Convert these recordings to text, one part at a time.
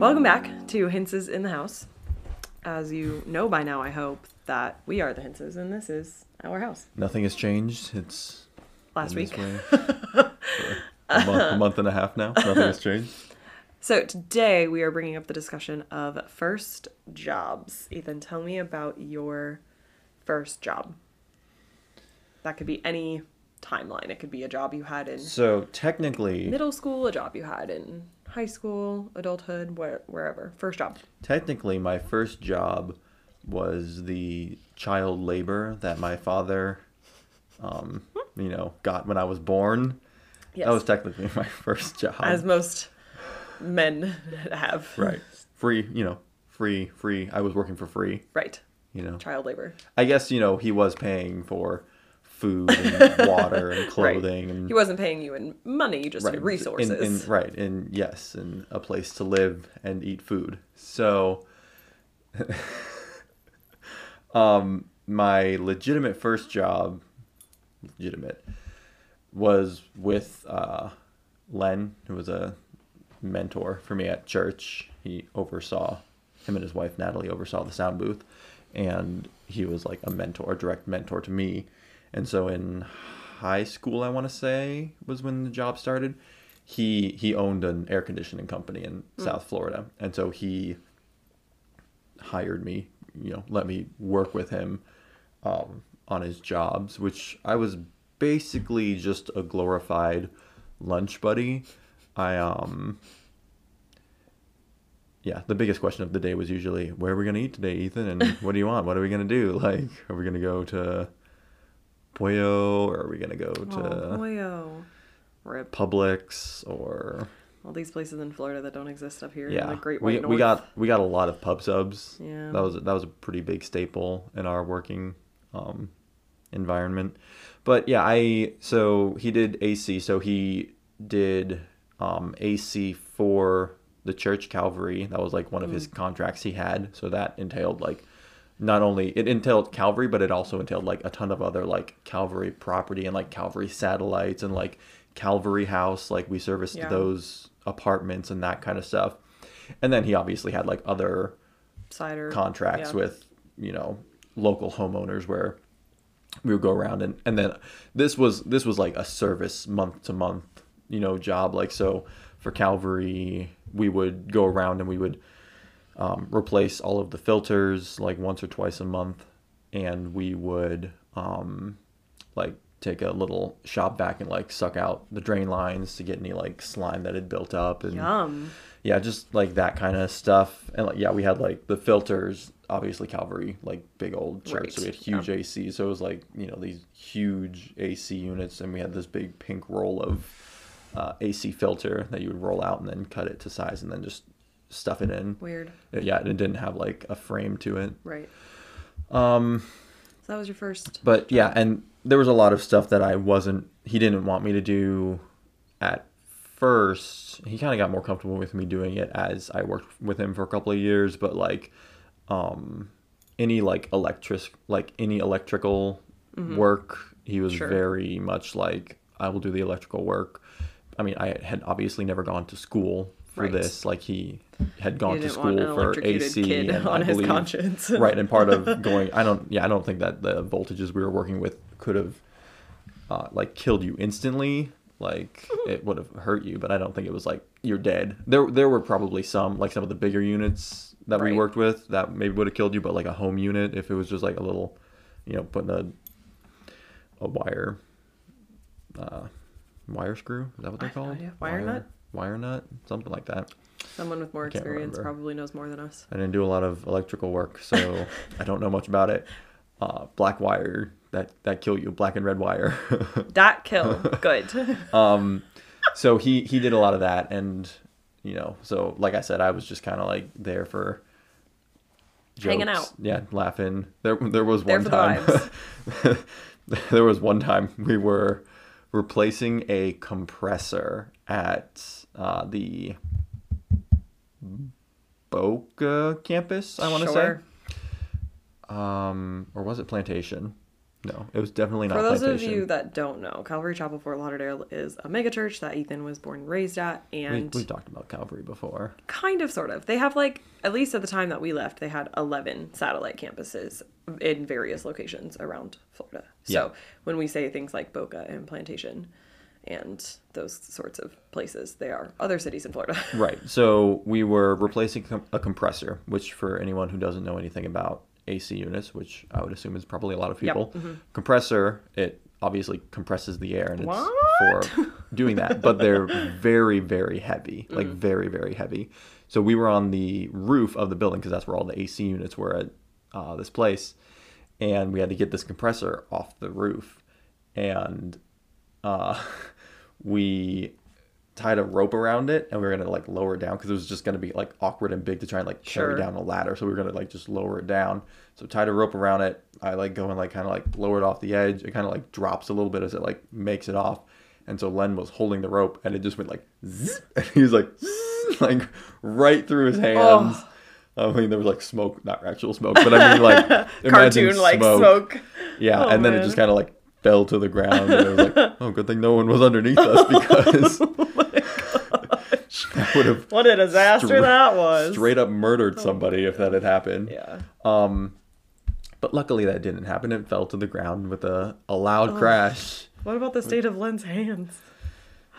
Welcome back to Hinces in the House. As you know by now, I hope that we are the Hinces and this is our house. Nothing has changed. It's Last week. this way for a, month, a month and a half now. Nothing has changed. So today we are bringing up the discussion of first jobs. Ethan, tell me about your first job. That could be any timeline. It could be a job you had in So technically, middle school, a job you had in high school, adulthood, where, wherever. First job. technically, my first job was the child labor that my father, um, you know, got when I was born. Yes. That was technically my first job. As most men have. right, free. You know, free, free. I was working for free. Right. You know, Child labor. I guess you know he was paying for food and water and clothing and He wasn't paying you in money, just in resources. In, in, right, and yes, and a place to live and eat food. So, um, my legitimate first job, legitimate, was with uh, Len, who was a mentor for me at church. He oversaw him and his wife Natalie oversaw the sound booth, and he was like a mentor, a direct mentor to me. And so in high school, I want to say was when the job started. He he owned an air conditioning company in South Florida, and so he hired me. You know, let me work with him um, on his jobs, which I was basically just a glorified lunch buddy. I um yeah, the biggest question of the day was usually where are we gonna eat today, Ethan, and what do you want? What are we gonna do? Like, are we gonna go to Pollo or are we gonna go to oh, boyo. Rip. Publix or All these places in Florida that don't exist up here in yeah, the Great we North. we got we got a lot of pub subs. Yeah. that was that was a pretty big staple in our working um, environment. But yeah, I so he did AC, so he did um, AC for the church Calvary. That was like one of his Mm. contracts he had. So that entailed like not only it entailed Calvary, but it also entailed like a ton of other like Calvary property and like Calvary satellites and like Calvary House. Like we serviced Yeah. those apartments and that kind of stuff. And then he obviously had like other cider contracts yeah. with you know local homeowners where we would go around and and then this was this was like a service month to month you know job like so for calvary we would go around and we would um, replace all of the filters like once or twice a month and we would um, like take a little shop vac and like suck out the drain lines to get any like slime that had built up and Yum. yeah, just like that kind of stuff. And like, yeah, we had like the filters, obviously Calvary, like big old church. Right, So we had huge AC. So it was like, you know, these huge AC units. And we had this big pink roll of uh, AC filter that you would roll out and then cut it to size and then just stuff it in. Weird. Yeah, and it didn't have like a frame to it. Right. Um, So that was your first. but yeah, and there was a lot of stuff that I wasn't, he didn't want me to do at first. He kind of got more comfortable with me doing it as I worked with him for a couple of years, but like, um, any like electric, like any electrical work, he was Mm-hmm. Sure. very much like, I will do the electrical work. I mean, I had obviously never gone to school for Right. this. Like he had gone He to school for AC and on I his believe, conscience. right and part of going i don't yeah i don't think that the voltages we were working with could have uh, like killed you instantly like it would have hurt you but i don't think it was like you're dead there there were probably some like some of the bigger units that we worked with that maybe would have killed you but like a home unit if it was just like a little you know putting a a wire uh wire screw is that what they're no called idea. Wire nut? Wire nut something like that Someone with more experience remember. probably knows more than us. I didn't do a lot of electrical work, so I don't know much about it. Uh, black wire that that kill you, black and red wire. That kill. Good. um, so he he did a lot of that, and you know, so like I said, I was just kind of like there for Hanging out. yeah, laughing. There there was There one for the time. there was one time we were replacing a compressor at uh, the Boca campus. I want to Sure. say, um, or was it Plantation? no, it was definitely not For those plantation. of you that don't know, Calvary Chapel Fort Lauderdale is a megachurch that Ethan was born and raised at, we, and we've talked about Calvary before. kind of sort of. They have like at least at the time that we left, they had 11 satellite campuses in various locations around Florida. So Yeah. when we say things like Boca and Plantation and those sorts of places, they are other cities in Florida. Right. So we were replacing com- a compressor, which for anyone who doesn't know anything about AC units, which I would assume is probably a lot of Yep, people, compressor it obviously compresses the air and it's What? for doing that, but they're very very heavy, like very very heavy. So we were on the roof of the building because that's where all the AC units were at uh, this place, and we had to get this compressor off the roof, and uh, we tied a rope around it and we were gonna like lower it down because it was just gonna be like awkward and big to try and like carry Sure. down a ladder. So we were gonna like just lower it down. So tied a rope around it. I like go and like kind of like lower it off the edge. It kind of like drops a little bit as it like makes it off. And so Len was holding the rope and it just went like zzz, and he was like zzz, like right through his hands. I mean, there was like smoke, not actual smoke, but I mean like Cartoon like smoke. smoke. yeah, Oh, and then it just kind of like fell to the ground. And it was like, oh, good thing no one was underneath us because that would have What a disaster Stra- that was. straight up murdered somebody if that had happened. Yeah. Um, but luckily that didn't happen. It fell to the ground with a, a loud crash. What about the state of Len's hands?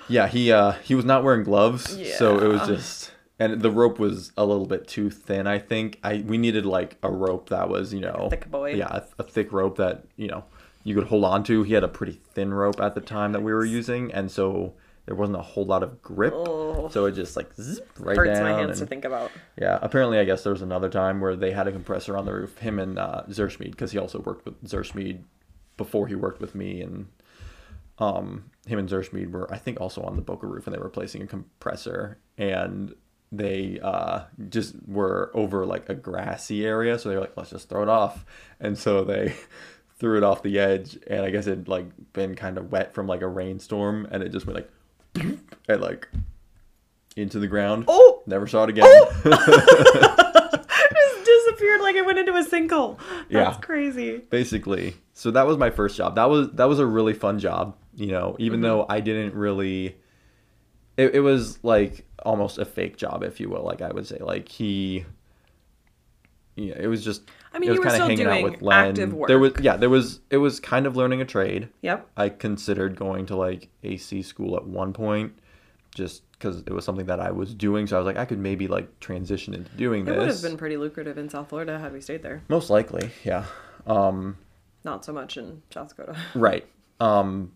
Yeah, he uh he was not wearing gloves, so it was just and the rope was a little bit too thin. I think I we needed like a rope that was you know thick boy. Yeah, a, a thick rope that you know you could hold on to. He had a pretty thin rope at the time that we were using, and so there wasn't a whole lot of grip. Oh. So it just like zip right Hurts down. my hands to think about. Yeah, apparently, I guess there was another time where they had a compressor on the roof. Him and uh, because he also worked with Zerschmied before he worked with me, and um, him and Zerschmied were, I think, also on the Boca roof, and they were replacing a compressor, and they uh, just were over like a grassy area, so they were like, let's just throw it off, and so they threw it off the edge, and I guess it'd like been kind of wet from like a rainstorm, and it just went like, and like into the ground. Oh! Never saw it again. It just disappeared like it went into a sinkhole. That's Yeah. crazy. basically so that was my first job that was that was a really fun job you know even Mm-hmm. though i didn't really it, it was like almost a fake job if you will like i would say like he yeah it was just I mean, it was you were still hanging out with Len. active there was yeah there was it was kind of learning a trade Yep. i considered going to like ac school at one point just because it was something that i was doing so i was like i could maybe like transition into doing this. It would have been pretty lucrative in South Florida had we stayed there. most likely yeah um Not so much in South Dakota. Right. Um,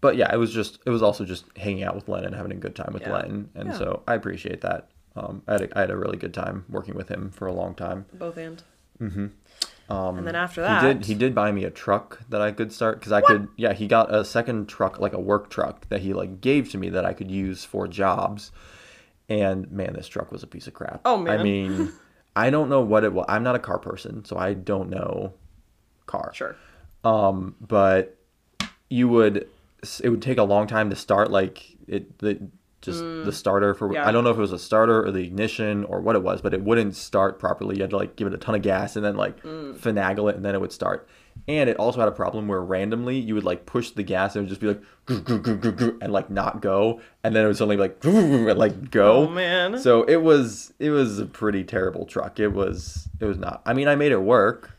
but yeah, it was just it was also just hanging out with Len and having a good time with Yeah. Len, and Yeah. so I appreciate that. Um, I had a, I had a really good time working with him for a long time. Both and. Um, And then after that, he did he did buy me a truck that I could start because I could yeah he got a second truck like a work truck that he like gave to me that I could use for jobs, and man this truck was a piece of crap. Oh, man. I mean, I don't know what it was. I'm not a car person, so I don't know car. Sure. um but you would it would take a long time to start like it the just the starter for Mm. Yeah. i don't know if it was a starter or the ignition or what it was but it wouldn't start properly you had to like give it a ton of gas and then like Mm. finagle it and then it would start and it also had a problem where randomly you would like push the gas and it would just be like "Grr, grr, grr, grr, grr," and like not go and then it would suddenly be like and like go Oh, man. so it was it was a pretty terrible truck it was it was not i mean i made it work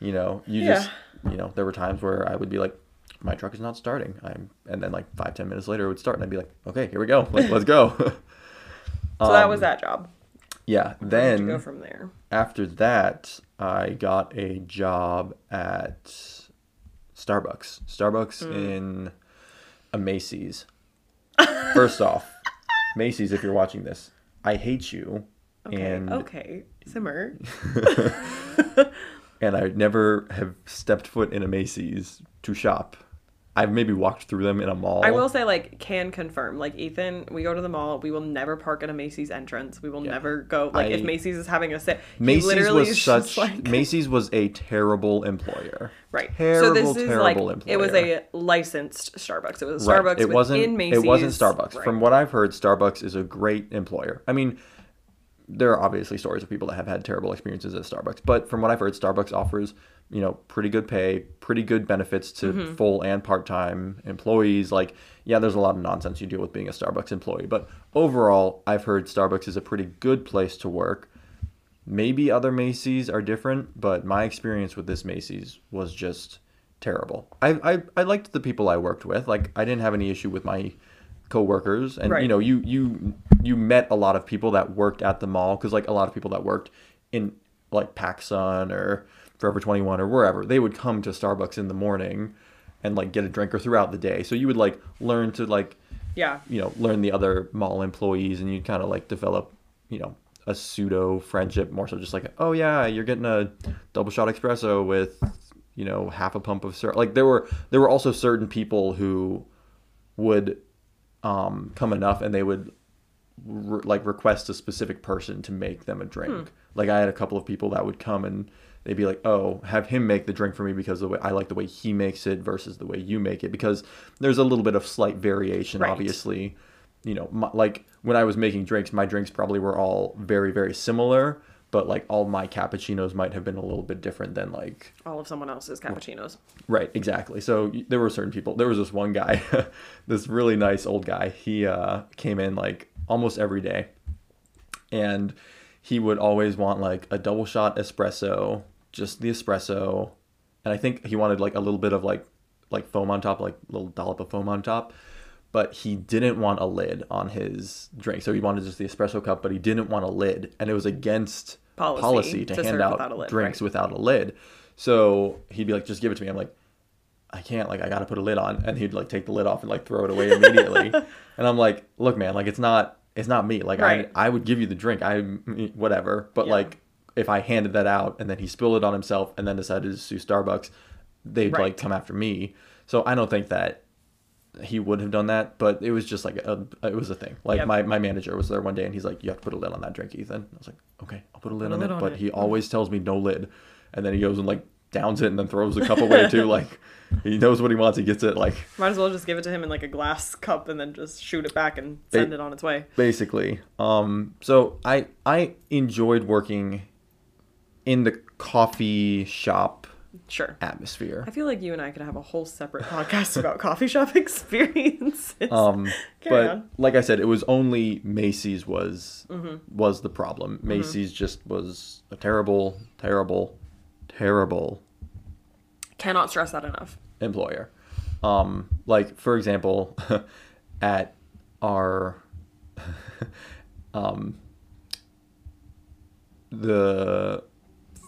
you know you Yeah. just you know there were times where i would be like my truck is not starting i'm and then like five ten minutes later it would start and i'd be like okay here we go like, let's go So that was that job. yeah then go from there? after that i got a job at starbucks starbucks Hmm. in a macy's first off macy's if you're watching this i hate you Okay. and okay. Simmer. and I never have stepped foot in a Macy's to shop. I've maybe walked through them in a mall. I will say, like, can confirm. Like, Ethan, we go to the mall. We will never park at a Macy's entrance. We will Yeah. never go. Like, if Macy's is having a sale, Macy's literally was such. like, Macy's was a terrible employer. right. Terrible, so this is like terrible it was a licensed Starbucks. It was a Right. Starbucks. It wasn't. in Macy's. It wasn't Starbucks. Right. From what I've heard, Starbucks is a great employer. I mean, there are obviously stories of people that have had terrible experiences at Starbucks, but from what I've heard, Starbucks offers you know, pretty good pay, pretty good benefits to Mm-hmm. full and part time employees. Like, yeah, there's a lot of nonsense you deal with being a Starbucks employee, but overall, I've heard Starbucks is a pretty good place to work. Maybe other Macy's are different, but my experience with this Macy's was just terrible. I, I, I liked the people I worked with. Like, I didn't have any issue with my coworkers and you know you you you met a lot of people that worked at the mall because like a lot of people that worked in like PacSun or Forever 21 or wherever they would come to Starbucks in the morning and like get a drink or throughout the day so you would like learn to like Yeah. you know learn the other mall employees and you'd kind of like develop you know a pseudo friendship more so just like oh yeah you're getting a double shot espresso with you know half a pump of syrup like there were there were also certain people who would um, come enough and they would re- like request a specific person to make them a drink. Like I had a couple of people that would come and they'd be like, "Oh, have him make the drink for me because the way I like the way he makes it versus the way you make it because there's a little bit of slight variation Right. obviously. You know, my, like when I was making drinks, my drinks probably were all very very similar, but like all my cappuccinos might have been a little bit different than like All of someone else's cappuccinos. Right, exactly. So there were certain people. There was this one guy, this really nice old guy. He uh, came in like almost every day, and he would always want like a double shot espresso, just the espresso, and I think he wanted like a little bit of like like foam on top, like a little dollop of foam on top. But he didn't want a lid on his drink, so he wanted just the espresso cup, but he didn't want a lid, and it was against Policy to, to hand out without lid, drinks right. without a lid. So he'd be like, "Just give it to me." I'm like, "I can't. Like, I gotta put a lid on." And he'd like take the lid off and like throw it away immediately. and I'm like, "Look, man. Like, it's not. It's not me. Like, Right. I I would give you the drink. I whatever. But Yeah. like, if I handed that out and then he spilled it on himself and then decided to sue Starbucks, they'd like come after me. So I don't think that he would have done that, but it was just like a, it was a thing. Like Yep. my, my manager was there one day and he's like, "You have to put a lid on that drink, Ethan." I was like, "Okay, I'll put a lid a on lid it," on but it. he always tells me no lid, and then he goes and like downs it and then throws the cup away too. Like he knows what he wants. He gets it. Like Might as well just give it to him in like a glass cup and then just shoot it back and send it on its way. basically. Um, so I I enjoyed working in the coffee shop Sure. atmosphere. I feel like you and I could have a whole separate podcast about coffee shop experiences. Um, but on. like I said, it was only Macy's was Mm-hmm. was the problem. Macy's just was a terrible, terrible, terrible Cannot stress that enough. employer. Um, like for example, at our um, the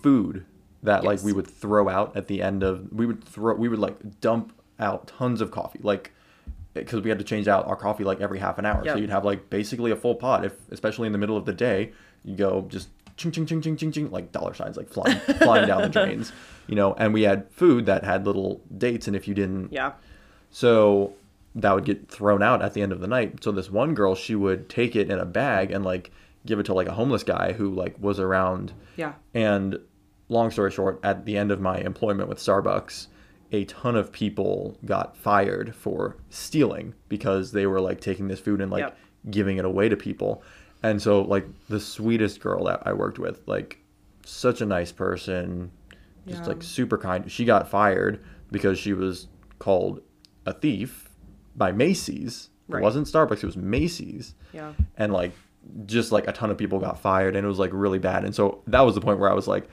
food that like we would throw out at the end of we would throw we would like dump out tons of coffee like because we had to change out our coffee like every half an hour Yep. so you'd have like basically a full pot if especially in the middle of the day you go just ching ching ching ching ching ching like dollar signs like flying flying down the drains you know and we had food that had little dates and if you didn't Yeah. so that would get thrown out at the end of the night. So this one girl, she would take it in a bag and like give it to like a homeless guy who like was around. Yeah. And long story short, at the end of my employment with Starbucks, a ton of people got fired for stealing because they were like taking this food and like Yep. giving it away to people. And so like the sweetest girl that I worked with, like such a nice person, just Yeah. like super kind. She got fired because she was called a thief by Macy's. Right. It wasn't Starbucks, it was Macy's. Yeah. And like just like a ton of people got fired and it was like really bad. And so that was the point where I was like,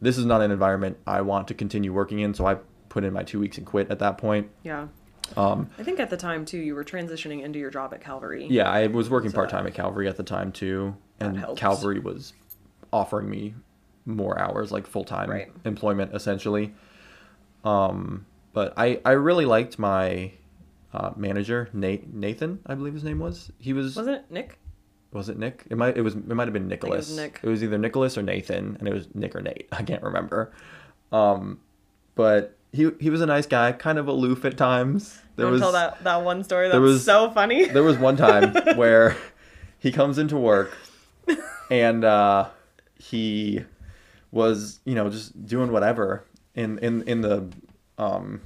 this is not an environment I want to continue working in. So I put in my two weeks and quit at that point. Yeah. Um, I think at the time too, you were transitioning into your job at Calvary. yeah, I was working So part time at Calvary at the time too. And. Calvary was offering me more hours, like full time Right. employment essentially. Um, but I, I really liked my uh, manager, Nate, Nathan, I believe his name was. He was Wasn't it Nick? Was it Nick? It might it was it might have been it Nicholas. was Nick. It was either Nicholas or Nathan, and it was Nick or Nate. I can't remember. Um, but he he was a nice guy, kind of aloof at times. There was tell that that one story that's there was- so funny. there was one time where he comes into work and uh, he was you know just doing whatever in in in the um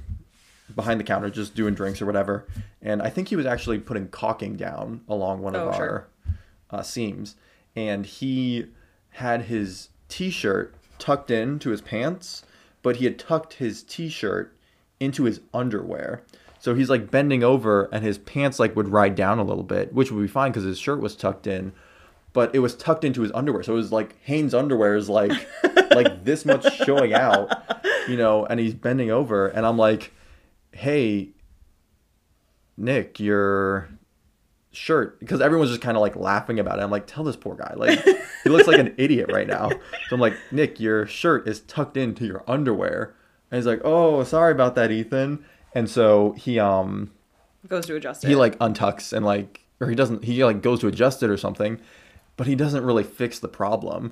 behind the counter just doing drinks or whatever and i think he was actually putting caulking down along one of Oh, our sure. Uh, seams and he had his t-shirt tucked into his pants but he had tucked his t-shirt into his underwear. So he's like bending over and his pants like would ride down a little bit, which would be fine because his shirt was tucked in, but it was tucked into his underwear. So it was like Hanes underwear is like like this much showing out, you know, and he's bending over and I'm like, "Hey, Nick, your shirt because everyone's just kind of like laughing about it. I'm like, tell this poor guy, like he looks like an idiot right now. So I'm like, Nick, your shirt is tucked into your underwear, and he's like, oh, sorry about that, Ethan. And so he um Goes to adjust it. he like untucks and like or he doesn't he like goes to adjust it or something, but he doesn't really fix the problem.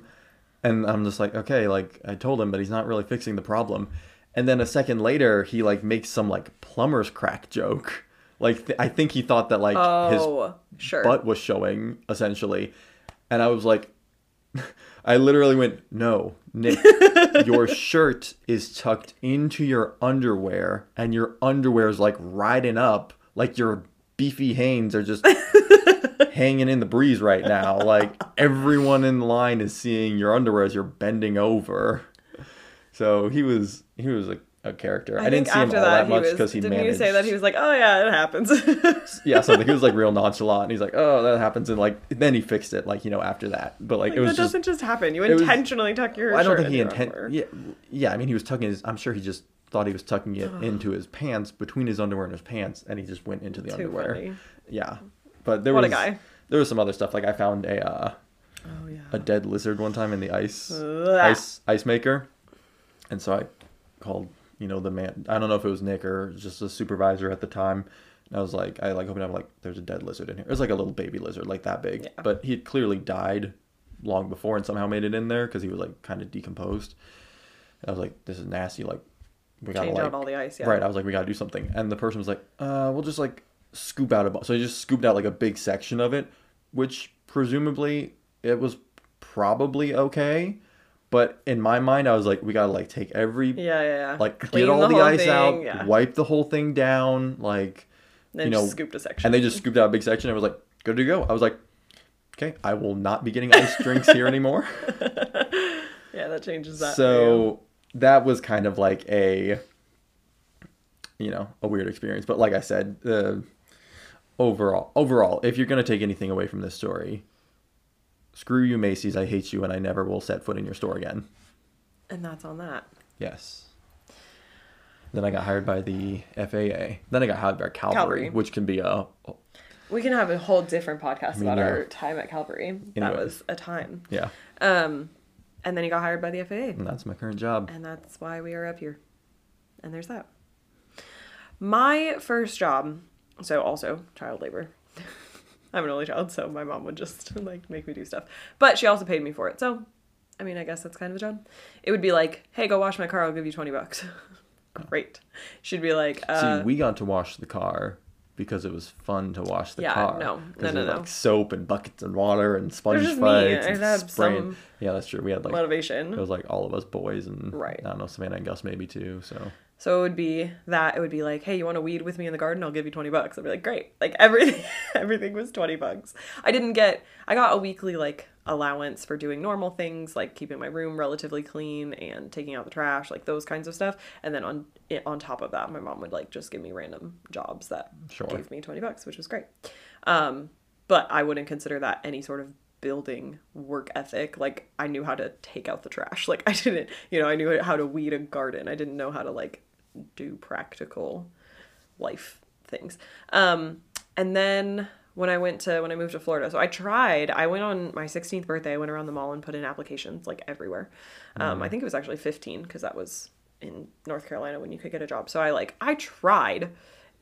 And I'm just like, okay, like I told him, but he's not really fixing the problem. And then a second later, he like makes some like plumber's crack joke. Like th- I think he thought that like his oh, sure. butt was showing essentially. And i was like i literally went no nick your shirt is tucked into your underwear and your underwear is like riding up like your beefy hanes are just hanging in the breeze right now. Like everyone in line is seeing your underwear as you're bending over. So he was he was a, a character i, didn't think see him all that he much because he didn't managed you say that he was like, oh yeah, it happens. yeah, so he was like real nonchalant. And he's like, "Oh, that happens," and like then he fixed it, like you know, after that. But like, Like, it was that just. doesn't just happen. You was- intentionally tuck your. I don't think he intent. Yeah, yeah. I mean, he was tucking his. I'm sure he just thought he was tucking it into his pants, between his underwear and his pants, and he just went into the Too underwear. funny. Yeah, but there What a was guy. there was some other stuff. Like I found a uh, Oh yeah. a dead lizard one time in the ice Ugh. ice ice maker, and so I called you know the man. I don't know if it was Nick or just a supervisor at the time. And I was like, I like opened up like, there's a dead lizard in here. It was like a little baby lizard, like that big, Yeah. but he had clearly died long before and somehow made it in there because he was like kind of decomposed. And I was like, this is nasty. Like, we gotta Change like out all the ice. Yeah. right. I was like, we gotta do something. And the person was like, uh, we'll just like scoop out a bu-" so he just scooped out like a big section of it, which presumably it was probably okay. But in my mind, I was like, we gotta like take every Yeah, yeah, yeah. like Clean get all the, whole ice thing, out, Yeah. wipe the whole thing down, like then you know, scooped a section. and they just scooped out a big section. I was like, good to go. I was like, okay, I will not be getting ice drinks here anymore. yeah, that changes that. so that was kind of like a you know a weird experience but like i said uh, overall overall if you're to take anything away from this story screw you macy's i hate you and i never will set foot in your store again and that's on that. yes then i got hired by the faa then i got hired by calvary, Calvary. which can be a We can have a whole different podcast mean, about yeah. our time at Calvary. That was a time. yeah Um, and then he got hired by the FAA. and that's my current job And that's why we are up here. And there's that. My first job, so also child labor. I'm an only child, so my mom would just like make me do stuff. But she also paid me for it. So, I mean, I guess that's kind of a job. It would be like, hey, go wash my car, I'll give you 20 bucks. Great. She'd be like, uh, See, we got to wash the car because it was fun to wash the Yeah, car. no. No, no, no. Like soap and buckets and water and sponge fights and spraying. some Yeah, that's true. We had like motivation. it was like all of us boys and Right. I don't know Savannah and Gus maybe too. So So it would be that it would be like, hey, you want to weed with me in the garden? I'll give you twenty bucks. I'd be like, great. Like everything, everything was twenty bucks. I didn't get. I got a weekly like allowance for doing normal things like keeping my room relatively clean and taking out the trash, like those kinds of stuff. And then on it, on top of that, my mom would like just give me random jobs that Sure. gave me twenty bucks, which was great. Um, but I wouldn't consider that any sort of building work ethic. Like I knew how to take out the trash. Like I didn't, you know, I knew how to weed a garden. I didn't know how to like do practical life things. Um, and then when I went to when I moved to Florida, so I tried. I went on my 16th birthday. I went around the mall and put in applications like everywhere. Um, I think it was actually 15 because that was in North Carolina when you could get a job. So I like I tried,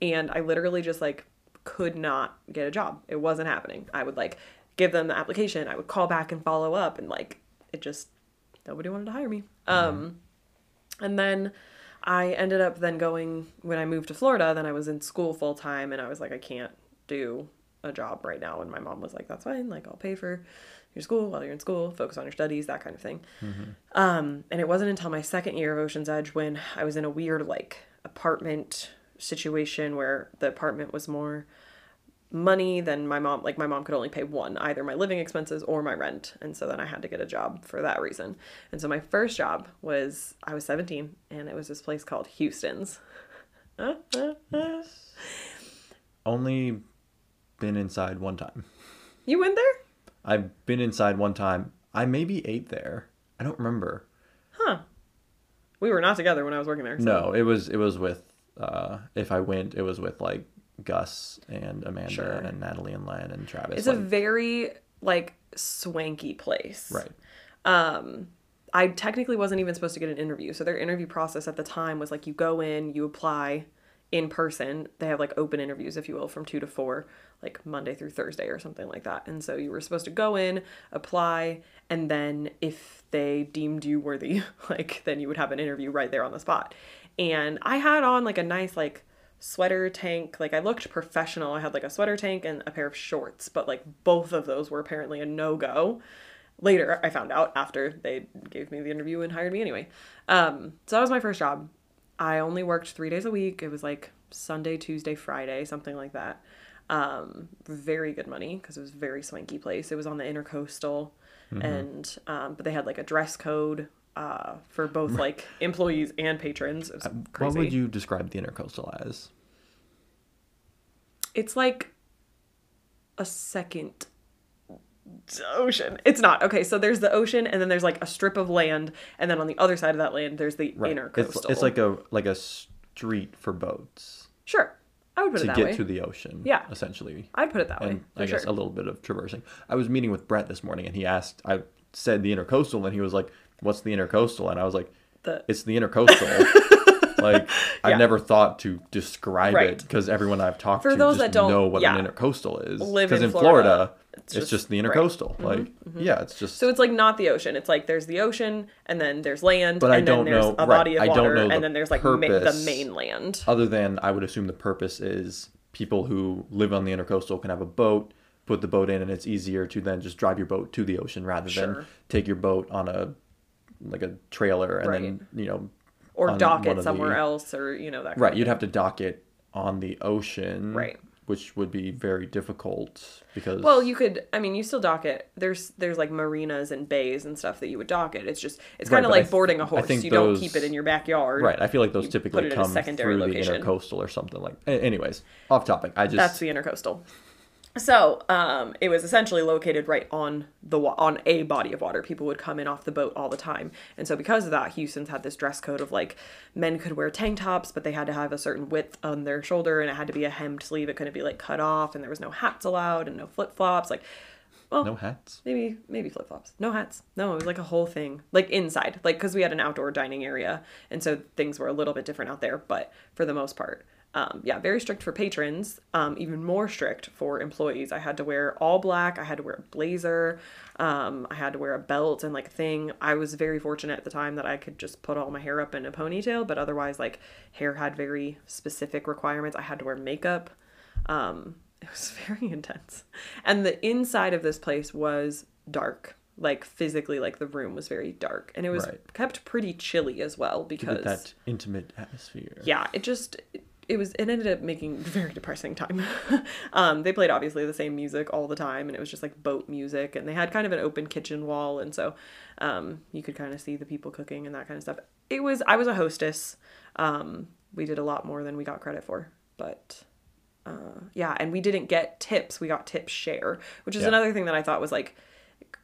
and I literally just like could not get a job. It wasn't happening. I would like give them the application. I would call back and follow up, and like it just nobody wanted to hire me. Um, and then I ended up then going when I moved to Florida, then I was in school full time and I was like, I can't do a job right now. And my mom was like, That's fine, like I'll pay for your school while you're in school, focus on your studies, that kind of thing. Um, and it wasn't until my second year of Ocean's Edge when I was in a weird like apartment situation where the apartment was more money, then my mom, like my mom could only pay one, either my living expenses or my rent. And so then I had to get a job for that reason. And so my first job was, I was 17 and it was this place called Houston's. Only been inside one time. You went there? I've been inside one time. I maybe ate there. I don't remember. Huh. We were not together when I was working there. so- No, it was it was with uh if I went, it was with like Gus and Amanda Sure. and Natalie and Len and Travis. It's a very like swanky place. right. um I technically wasn't even supposed to get an interview. So their interview process at the time was like you go in, you apply in person. They have like open interviews, if you will, from two to four, like Monday through Thursday or something like that. And so you were supposed to go in, apply, and then if they deemed you worthy, like then you would have an interview right there on the spot. And I had on like a nice like sweater tank. Like I looked professional. I had like a sweater tank and a pair of shorts, but like both of those were apparently a no go later i found out after they gave me the interview and hired me anyway. Um, so that was my first job. I only worked three days a week. It was like sunday tuesday friday something like that. Um, very good money because it was a very swanky place. It was on the intercoastal and um, but they had like a dress code uh, for both like employees and patrons it crazy What would you describe the intercoastal as? it's like a second ocean. It's not. Okay, so there's the ocean and then there's like a strip of land and then on the other side of that land there's the inner It's, it's like a like a street for boats Sure. I would put to it that get way. to get to the ocean. Yeah. Essentially. I'd put it that way. and For I guess sure. a little bit of traversing. I was meeting with Brett this morning, and he asked. I said the intercoastal, and he was like, "What's the intercoastal?" And I was like, The- "It's the intercoastal." like I never thought to describe Right. it because everyone I've talked For to those just that don't- know what yeah. an intercoastal is. Because in Florida, Florida, it's it's, just- just, the right. Mm-hmm, intercoastal. Like yeah, it's just. So it's like not the ocean. It's like there's the ocean and then there's land But I and then don't there's know- a right, body of I don't water know and then there's like ma- the mainland. other than I would assume the purpose is people who live on the intercoastal can have a boat, put the boat in, and it's easier to then just drive your boat to the ocean rather Sure. than take your boat on a like a trailer and then you know Or dock it somewhere the- else or you know that kind right you'd have to dock it on the ocean Right. which would be very difficult because Well, you could. I mean, you still dock it. There's there's like marinas and bays and stuff that you would dock it. It's just it's Right, kind of like th- boarding a horse. You don't keep it in your backyard. right I feel like those typically come through location. the intercoastal or something like anyways off topic I just That's the intercoastal. So, um, it was essentially located right on the wa- on a body of water. People would come in off the boat all the time, and so because of that, Houston's had this dress code of like men could wear tank tops, but they had to have a certain width on their shoulder, and it had to be a hemmed sleeve. It couldn't be like cut off, and there was no hats allowed and no flip flops. Like, well, no hats maybe maybe flip flops. No hats. No, it was like a whole thing, like inside, like because we had an outdoor dining area, and so things were a little bit different out there. But for the most part, um, yeah, very strict for patrons. Um, even more strict for employees. I had to wear all black. I had to wear a blazer. Um, I had to wear a belt and like a thing. I was very fortunate at the time that I could just put all my hair up in a ponytail, but otherwise, like hair had very specific requirements. I had to wear makeup. Um, it was very intense. And the inside of this place was dark. Like physically, like the room was very dark. And it was Right. kept pretty chilly as well because that intimate atmosphere yeah, it just it was it ended up making very depressing time. um, they played obviously the same music all the time, and it was just like boat music, and they had kind of an open kitchen wall, and so um, you could kind of see the people cooking and that kind of stuff. It was I was a hostess. Um, we did a lot more than we got credit for, but uh, yeah, and we didn't get tips. We got tip share, which is Yeah. another thing that I thought was like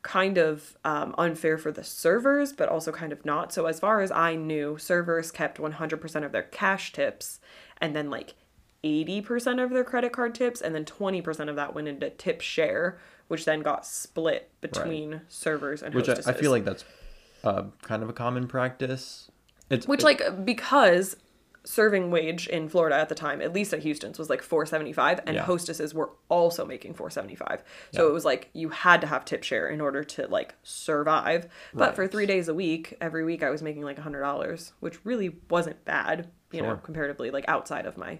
kind of um, unfair for the servers, but also kind of not. So as far as I knew, servers kept 100% of their cash tips, and then like 80% of their credit card tips, and then 20% of that went into tip share, which then got split between servers and hostesses. which I, hostesses. I feel like that's uh, kind of a common practice it's which it- like because serving wage in Florida at the time, at least at Houston's, was like four seventy five, and Yeah. hostesses were also making four seventy five. So Yeah. it was like you had to have tip share in order to like survive. But for three days a week, every week I was making like a hundred dollars, which really wasn't bad, you know, comparatively, like outside of my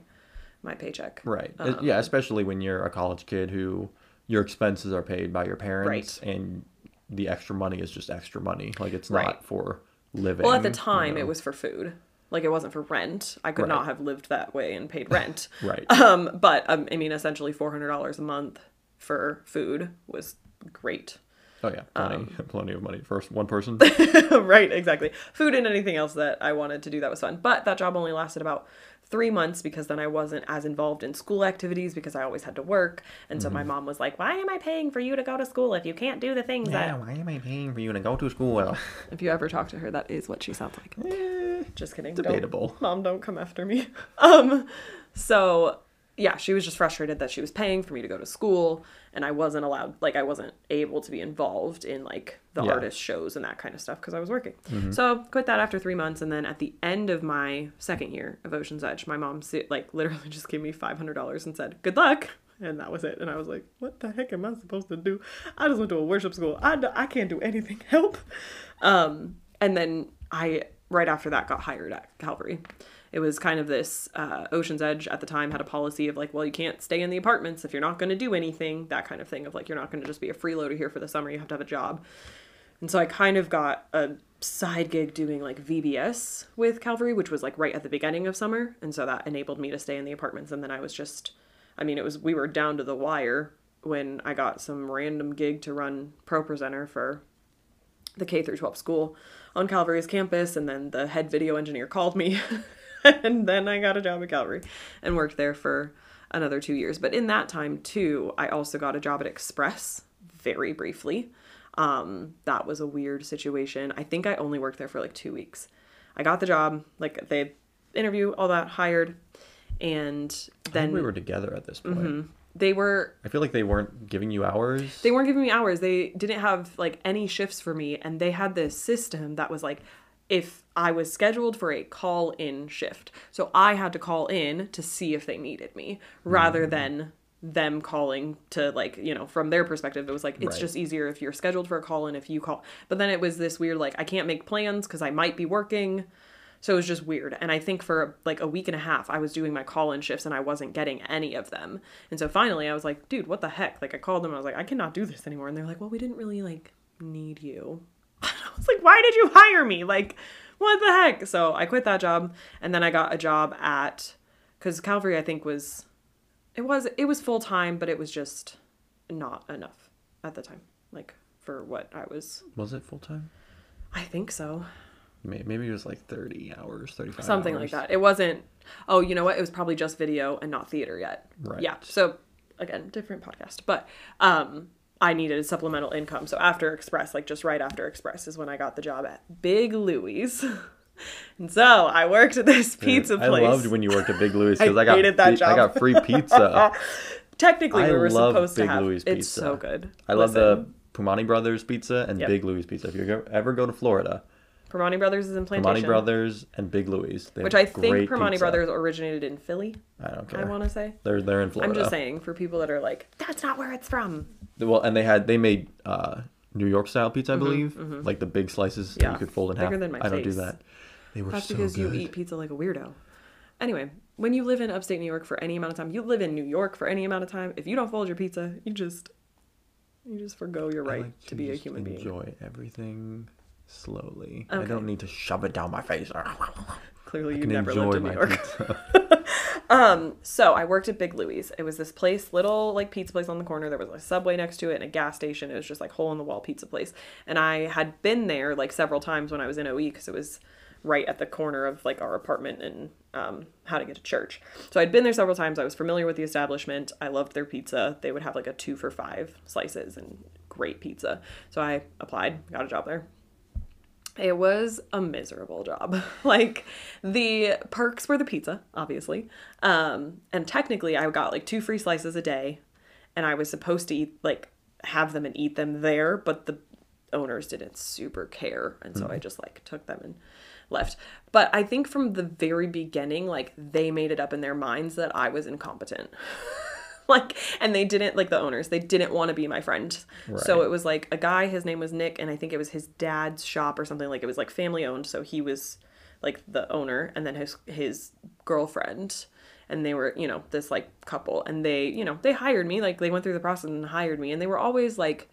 my paycheck. Right. Uh, Um, yeah, especially when you're a college kid who your expenses are paid by your parents and the extra money is just extra money. Like it's Right. not for living. Well, at the you time, know. it was for food. Like it wasn't for rent. I could Right. not have lived that way and paid rent. Right. Um, but um, I mean, essentially four hundred dollars a month for food was great. Oh yeah, plenty, Um, plenty of money for one person. right, exactly. Food and anything else that I wanted to do that was fun. But that job only lasted about three months because then I wasn't as involved in school activities because I always had to work. And so my Mm-hmm. mom was like, Why am I paying for you to go to school if you can't do the things that why am I paying for you to go to school? if you ever talk to her, that is what she sounds like. Eh, Just kidding. Debatable. Don't, Mom, don't come after me. Um, so yeah, she was just frustrated that she was paying for me to go to school and I wasn't allowed, like, I wasn't able to be involved in like the Yeah. artist shows and that kind of stuff because I was working. So quit that after three months. And then at the end of my second year of Ocean's Edge, my mom, like, literally just gave me $500 and said, Good luck. And that was it. And I was like, What the heck am I supposed to do? I just went to a worship school. I, I can't do anything. Help. Um, and then I, right after that, got hired at Calvary. It was kind of this uh, Ocean's Edge at the time had a policy of like, well, you can't stay in the apartments if you're not going to do anything, that kind of thing of like, you're not going to just be a freeloader here for the summer, you have to have a job. And so I kind of got a side gig doing like VBS with Calvary, which was like right at the beginning of summer. And so that enabled me to stay in the apartments. And then I was just, I mean, it was, we were down to the wire when I got some random gig to run ProPresenter for the K through 12 school on Calvary's campus. And then the head video engineer called me. and then I got a job at Calvary and worked there for another two years. But in that time, too, I also got a job at Express very briefly. Um, that was a weird situation. I think I only worked there for like two weeks. I got the job, like they interview, all that, hired, and then we were together at this point. They were I feel like they weren't giving you hours. they weren't giving me hours. They didn't have like any shifts for me, and they had this system that was like if I was scheduled for a call in shift. So I had to call in to see if they needed me rather mm. than them calling to like, you know, from their perspective it was like it's Right. just easier if you're scheduled for a call in if you call. But then it was this weird like I can't make plans cuz I might be working. So it was just weird. And I think for like a week and a half, I was doing my call in shifts and I wasn't getting any of them. And so finally I was like, dude, what the heck? Like I called them and I was like, I cannot do this anymore. And they're like, well, we didn't really like need you. I was like, why did you hire me? Like, what the heck? So I quit that job and then I got a job at, because Calvary, I think was, it was, it was full time, but it was just not enough at the time. Like for what I was, Was it full time? I think so. Maybe it was like thirty hours, thirty-five. something like that. It wasn't. Oh, you know what? It was probably just video and not theater yet. Right. Yeah. So again, different podcast, but um, I needed a supplemental income. So after Express, like just right after Express, is when I got the job at Big Louie's. and so I worked at this pizza I place. I loved when you worked at Big Louie's because I, got hated that free, I got free pizza. Technically, I we were supposed Big to have. Louie's It's so good. I love the Listen, Primanti Brothers pizza and Yep. Big Louie's pizza. If you ever go to Florida, Primanti Brothers is in Plantation. Primanti Brothers and Big Louie's, they Which I think Primanti pizza. Brothers originated in Philly. I don't care. I want to say. They're they're in Florida. I'm just saying for people that are like, that's not where it's from. Well, and they had they made uh, New York style pizza, I believe, like the big slices that Mm-hmm, Yeah. you could fold in Bigger half. than my I don't do that. They were That's so because you eat pizza like a weirdo. Anyway, when you live in upstate New York for any amount of time, you live in New York for any amount of time. If you don't fold your pizza, you just you just forgo your right like to be a human being. Enjoy everything slowly. I don't need to shove it down my face. Clearly, you never lived in New York. Um, so I worked at Big Louie's. It was this place, little like pizza place on the corner. There was a subway next to it and a gas station. It was just like hole in the wall pizza place. And I had been there like several times when I was in OE because it was right at the corner of like our apartment and um, how to get to church. So I'd been there several times. I was familiar with the establishment. I loved their pizza. They would have like a two for five slices and great pizza. So I applied, got a job there. It was a miserable job. like the perks were the pizza, obviously. Um, and technically I got like two free slices a day and I was supposed to eat like have them and eat them there, but the owners didn't super care and so I just like took them and left. But I think from the very beginning like they made it up in their minds that I was incompetent. like and they didn't like the owners they didn't want to be my friend. So it was like a guy his name was nick and i think it was his dad's shop or something like it was like family owned so he was like the owner and then his his girlfriend. And they were you know this like couple and they you know they hired me like they went through the process and hired me and they were always like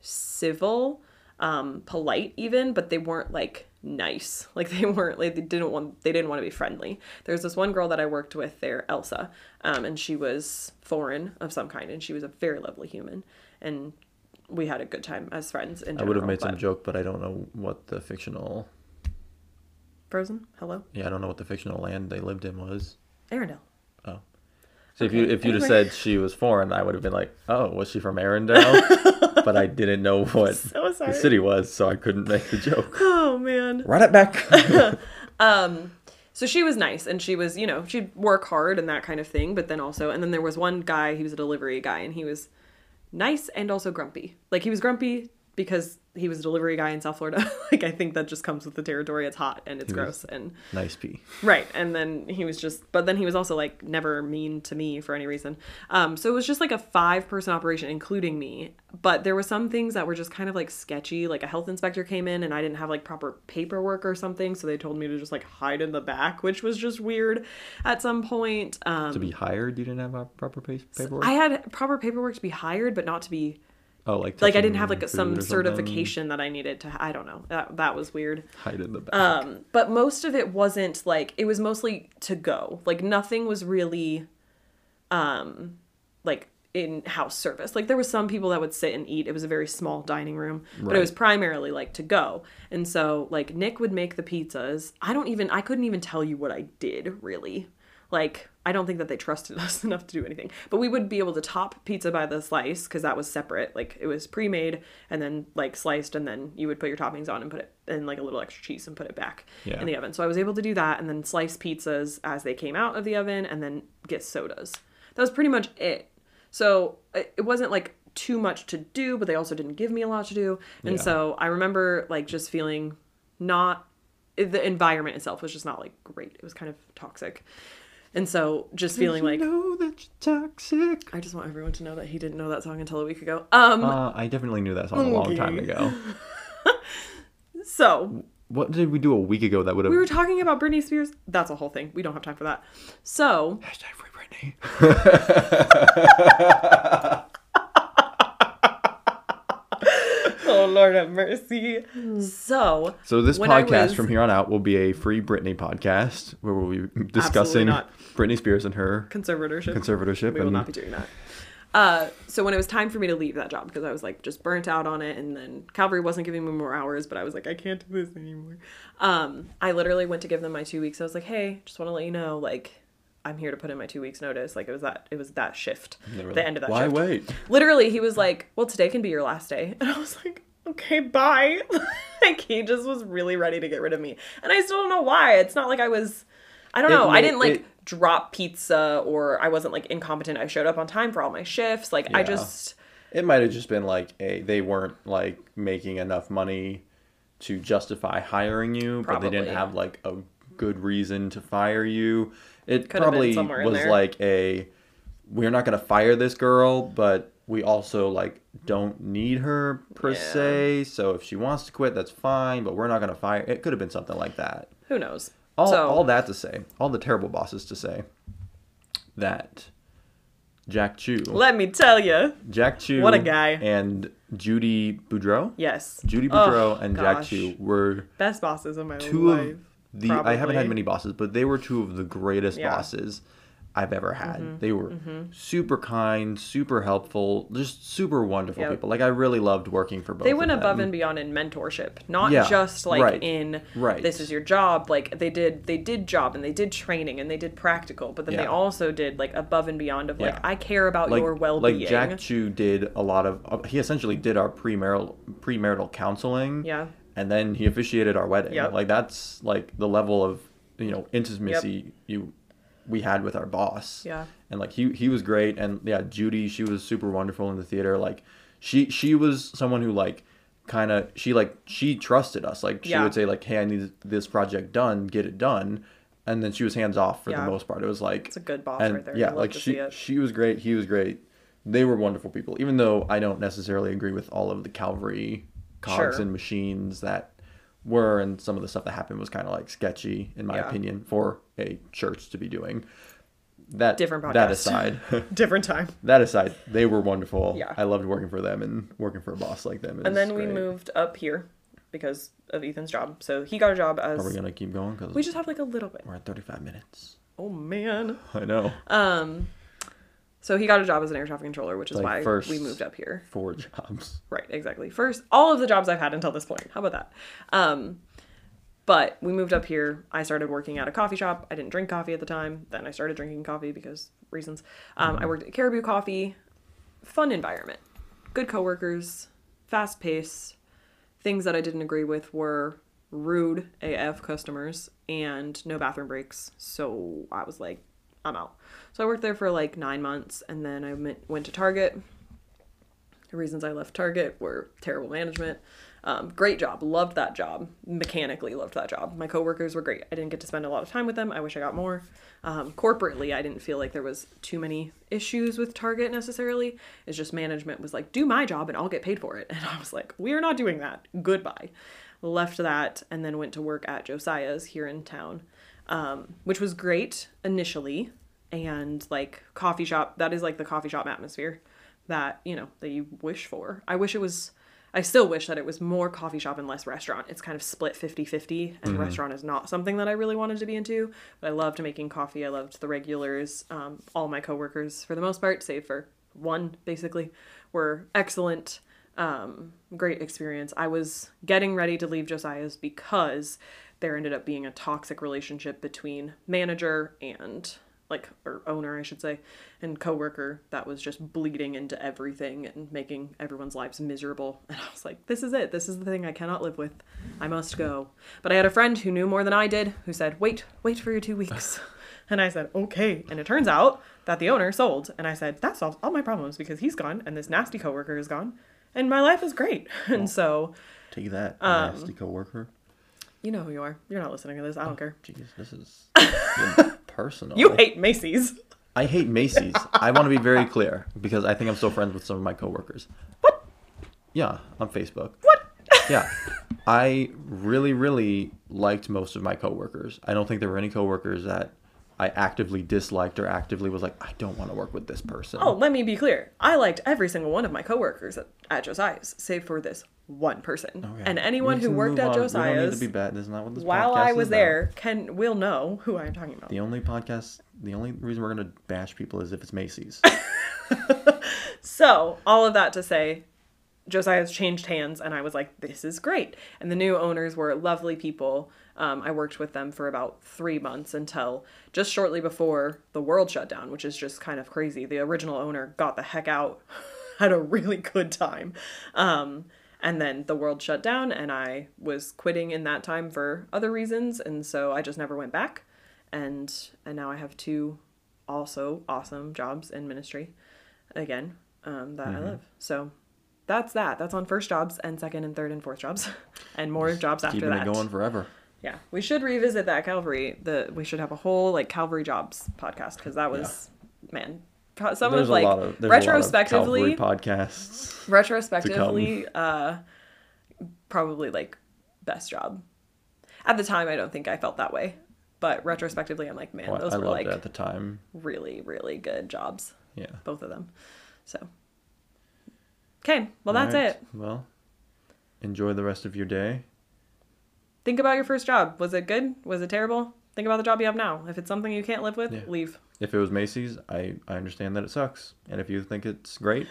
civil um polite even but they weren't like nice. Like they weren't like they didn't want they didn't want to be friendly. There's this one girl that I worked with there, Elsa, um, and she was foreign of some kind, and she was a very lovely human, and we had a good time as friends. In I would have general, made some joke, but I don't know what the fictional. Frozen. Hello, Yeah, I don't know what the fictional land they lived in was. Arendelle. Oh. So if you if you'd have said she was foreign, I would have been like, oh, was she from Arendelle? but I didn't know what So the city was, so I couldn't make the joke. Oh man. Run it back. Um, so she was nice and she was, you know, she'd work hard and that kind of thing, but then also, and then there was one guy, he was a delivery guy and he was nice and also grumpy. Like he was grumpy because he was a delivery guy in South Florida. like I think that just comes with the territory. It's hot and it's He gross and nice pee. right. And then he was just, but then he was also like never mean to me for any reason. Um, so it was just like a five person operation, including me. But there were some things that were just kind of like sketchy. Like a health inspector came in and I didn't have like proper paperwork or something. So they told me to just like hide in the back, which was just weird at some point. Um, To be hired, you didn't have a proper pa- paperwork. I had proper paperwork to be hired, but not to be oh, like like I didn't have like some certification that I needed to. I don't know. That that was weird. Hide in the back. Um, but most of it wasn't like it was mostly to go. Like nothing was really um like in house service. Like there was some people that would sit and eat. It was a very small dining room, but it was primarily like to go. And so like Nick would make the pizzas. I don't even I couldn't even tell you what I did really. Like I don't think that they trusted us enough to do anything. But we would be able to top pizza by the slice because that was separate. Like it was pre-made and then like sliced and then you would put your toppings on and put it and like a little extra cheese and put it back Yeah. in the oven. So I was able to do that and then slice pizzas as they came out of the oven and then get sodas. That was pretty much it. So it it wasn't like too much to do, but they also didn't give me a lot to do. And Yeah. so I remember like just feeling not the environment itself was just not like great. It was kind of toxic. And so just feeling You like know that you're toxic. I just want everyone to know that he didn't know that song until a week ago. Um Uh, I definitely knew that song a long time ago. so What did we do a week ago that would have? we were talking about Britney Spears. That's a whole thing. We don't have time for that. So Hashtag free Britney. Oh Lord have mercy. So So this podcast was- from here on out will be a free Britney podcast where we'll be discussing. Britney Spears and her conservatorship. conservatorship. we will and not be doing that. Uh, so when it was time for me to leave that job because I was like just burnt out on it, and then Calvary wasn't giving me more hours, but I was like, I can't do this anymore. Um, I literally went to give them my two weeks. I was like, hey, just want to let you know, like, I'm here to put in my two weeks notice. Like it was that it was that shift, the like, end of that Why shift. wait? Literally, he was like, well, today can be your last day, and I was like. Okay, bye. like he just was really ready to get rid of me, and I still don't know why. It's not like I was, I don't It know. I didn't like it- drop pizza or I wasn't like incompetent. I showed up on time for all my shifts. Like I just It might have just been like a they weren't like making enough money to justify hiring you, but they didn't have like a good reason to fire you. It Could probably was like a we're not going to fire this girl, but we also like don't need her per Yeah. se. So if she wants to quit, that's fine, but we're not going to fire. It could have been something like that. who knows. All, so all that to say, all the terrible bosses to say that Jack Chu, let me tell you, Jack Chu, What a guy. and Judy Boudreau, yes, Judy Oh, Boudreau and Jack gosh. Chu were best bosses of my two life. of the. I haven't had many bosses, but they were two of the greatest Yeah. Bosses I've ever had. They were super kind, super helpful, just super wonderful Yep. people. Like I really loved working for both. They went above and beyond in mentorship, not Yeah, just like right, in right. this is your job. Like they did, they did job and they did training and they did practical, but then they also did like above and beyond of like Yeah. I care about like your well being. like Jack Chu did a lot of. uh, He essentially did our premarital premarital counseling. Yeah. and then he officiated our wedding. Yep. Like that's like the level of you know intimacy you we had with our boss. Yeah. and like he he was great, and yeah, Judy she was super wonderful in the theater. Like she she was someone who like kind of she like she trusted us. Like she Yeah. would say like, hey, I need this project done, get it done. And then she was hands off for Yeah. the most part. It was like It's a good boss and right there. yeah, like she she was great. He was great. They were wonderful people. Even though I don't necessarily agree with all of the Calvary cogs Sure. and machines that were, and some of the stuff that happened was kind of like sketchy, in my Yeah. opinion, for a church to be doing. That Different That aside, Different time. that aside, they were wonderful. Yeah. I loved working for them and working for a boss like them. And then we great. moved up here because of Ethan's job. So he got a job as Are we gonna keep going? Because we just have like a little bit. we're at 35 minutes. Oh man. I know. Um so he got a job as an air traffic controller, which is Like why first- we moved up here. Four jobs. Right, exactly. First, all of the jobs I've had until this point. How about that? Um, but we moved up here. I started working at a coffee shop. I didn't drink coffee at the time. Then I started drinking coffee because reasons. Um, I worked at Caribou Coffee. Fun environment, good coworkers, fast pace. Things that I didn't agree with were rude AF customers and no bathroom breaks. So I was like, I'm out. So I worked there for like nine months, and then I went to Target. The reasons I left Target were terrible management. Um, great job, loved that job. Mechanically loved that job. My coworkers were great. I didn't get to spend a lot of time with them. I wish I got more. Um, corporately, I didn't feel like there was too many issues with Target necessarily. It's just management was like, "Do my job and I'll get paid for it," and I was like, "We are not doing that. Goodbye." Left that and then went to work at Josiah's here in town, um, which was great initially, and like coffee shop. That is like the coffee shop atmosphere that you know that you wish for. I wish it was i still wish that it was more coffee shop and less restaurant. It's kind of split 50-50 and restaurant is not something that i really wanted to be into but i loved making coffee. I loved the regulars. Um, all my coworkers for the most part save for one basically were excellent um, great experience. I was getting ready to leave josiah's because there ended up being a toxic relationship between manager and like or owner I should say and coworker that was just bleeding into everything and making everyone's lives miserable. And I was like this is it. This is the thing I cannot live with. I must go. But I had a friend who knew more than I did who said wait wait for your 2 weeks. And I said okay. And it turns out that the owner sold. And I said that solves all my problems because he's gone and this nasty coworker is gone and my life is great. And so Take that, Um, nasty coworker. You know who you are you're not listening to this I don't oh, care Jeez, this is personal. you hate Macy's I hate Macy's. I want to be very clear because I think I'm still friends with some of my coworkers. What? Yeah, on Facebook. what Yeah. I really, really liked most of my coworkers. I don't think there were any coworkers that I actively disliked or actively was like, I don't want to work with this person. Oh, let me be clear. I liked every single one of my coworkers at, at Josiah's, save for this one person. Okay. And anyone who worked at on. We don't need Josiah's to be bad. This is not what this while I was there can will know who I'm talking about. The only podcast, the only reason we're gonna bash people is if it's Macy's. So, all of that to say, Josiah's changed hands, and I was like, this is great. And the new owners were lovely people. Um, I worked with them for about three months until just shortly before the world shut down, which is just kind of crazy. The original owner got the heck out, had a really good time. Um, and then the world shut down, and I was quitting in that time for other reasons, and so I just never went back. And and now I have two also awesome jobs in ministry again um, that I love. So that's that. That's on first jobs and second and third and fourth jobs, and more jobs after Keeping that. it going forever. Yeah, we should revisit that Calvary. The we should have a whole like Calvary jobs podcast because that was man. Some There's of like of there's a lot of retrospectively, podcasts. retrospectively, uh, probably like best job. At the time, I don't think I felt that way, but retrospectively, I'm like, man, Well, those I were loved like it at the time. really, really good jobs, Yeah. both of them. So, okay, well that's Alright, it. Well, enjoy the rest of your day. Think about your first job. Was it good? Was it terrible? Think about the job you have now. If it's something you can't live with, Yeah. leave. If it was Macy's, I, I understand that it sucks. And if you think it's great,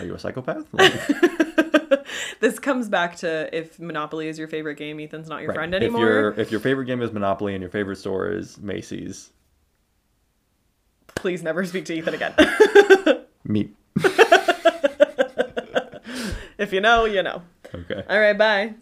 are you a psychopath? Like, This comes back to if Monopoly is your favorite game, Ethan's not your right. friend If anymore. your if your favorite game is Monopoly and your favorite store is Macy's, Please never speak to Ethan again. Me. if you know, you know. Okay. All right, bye.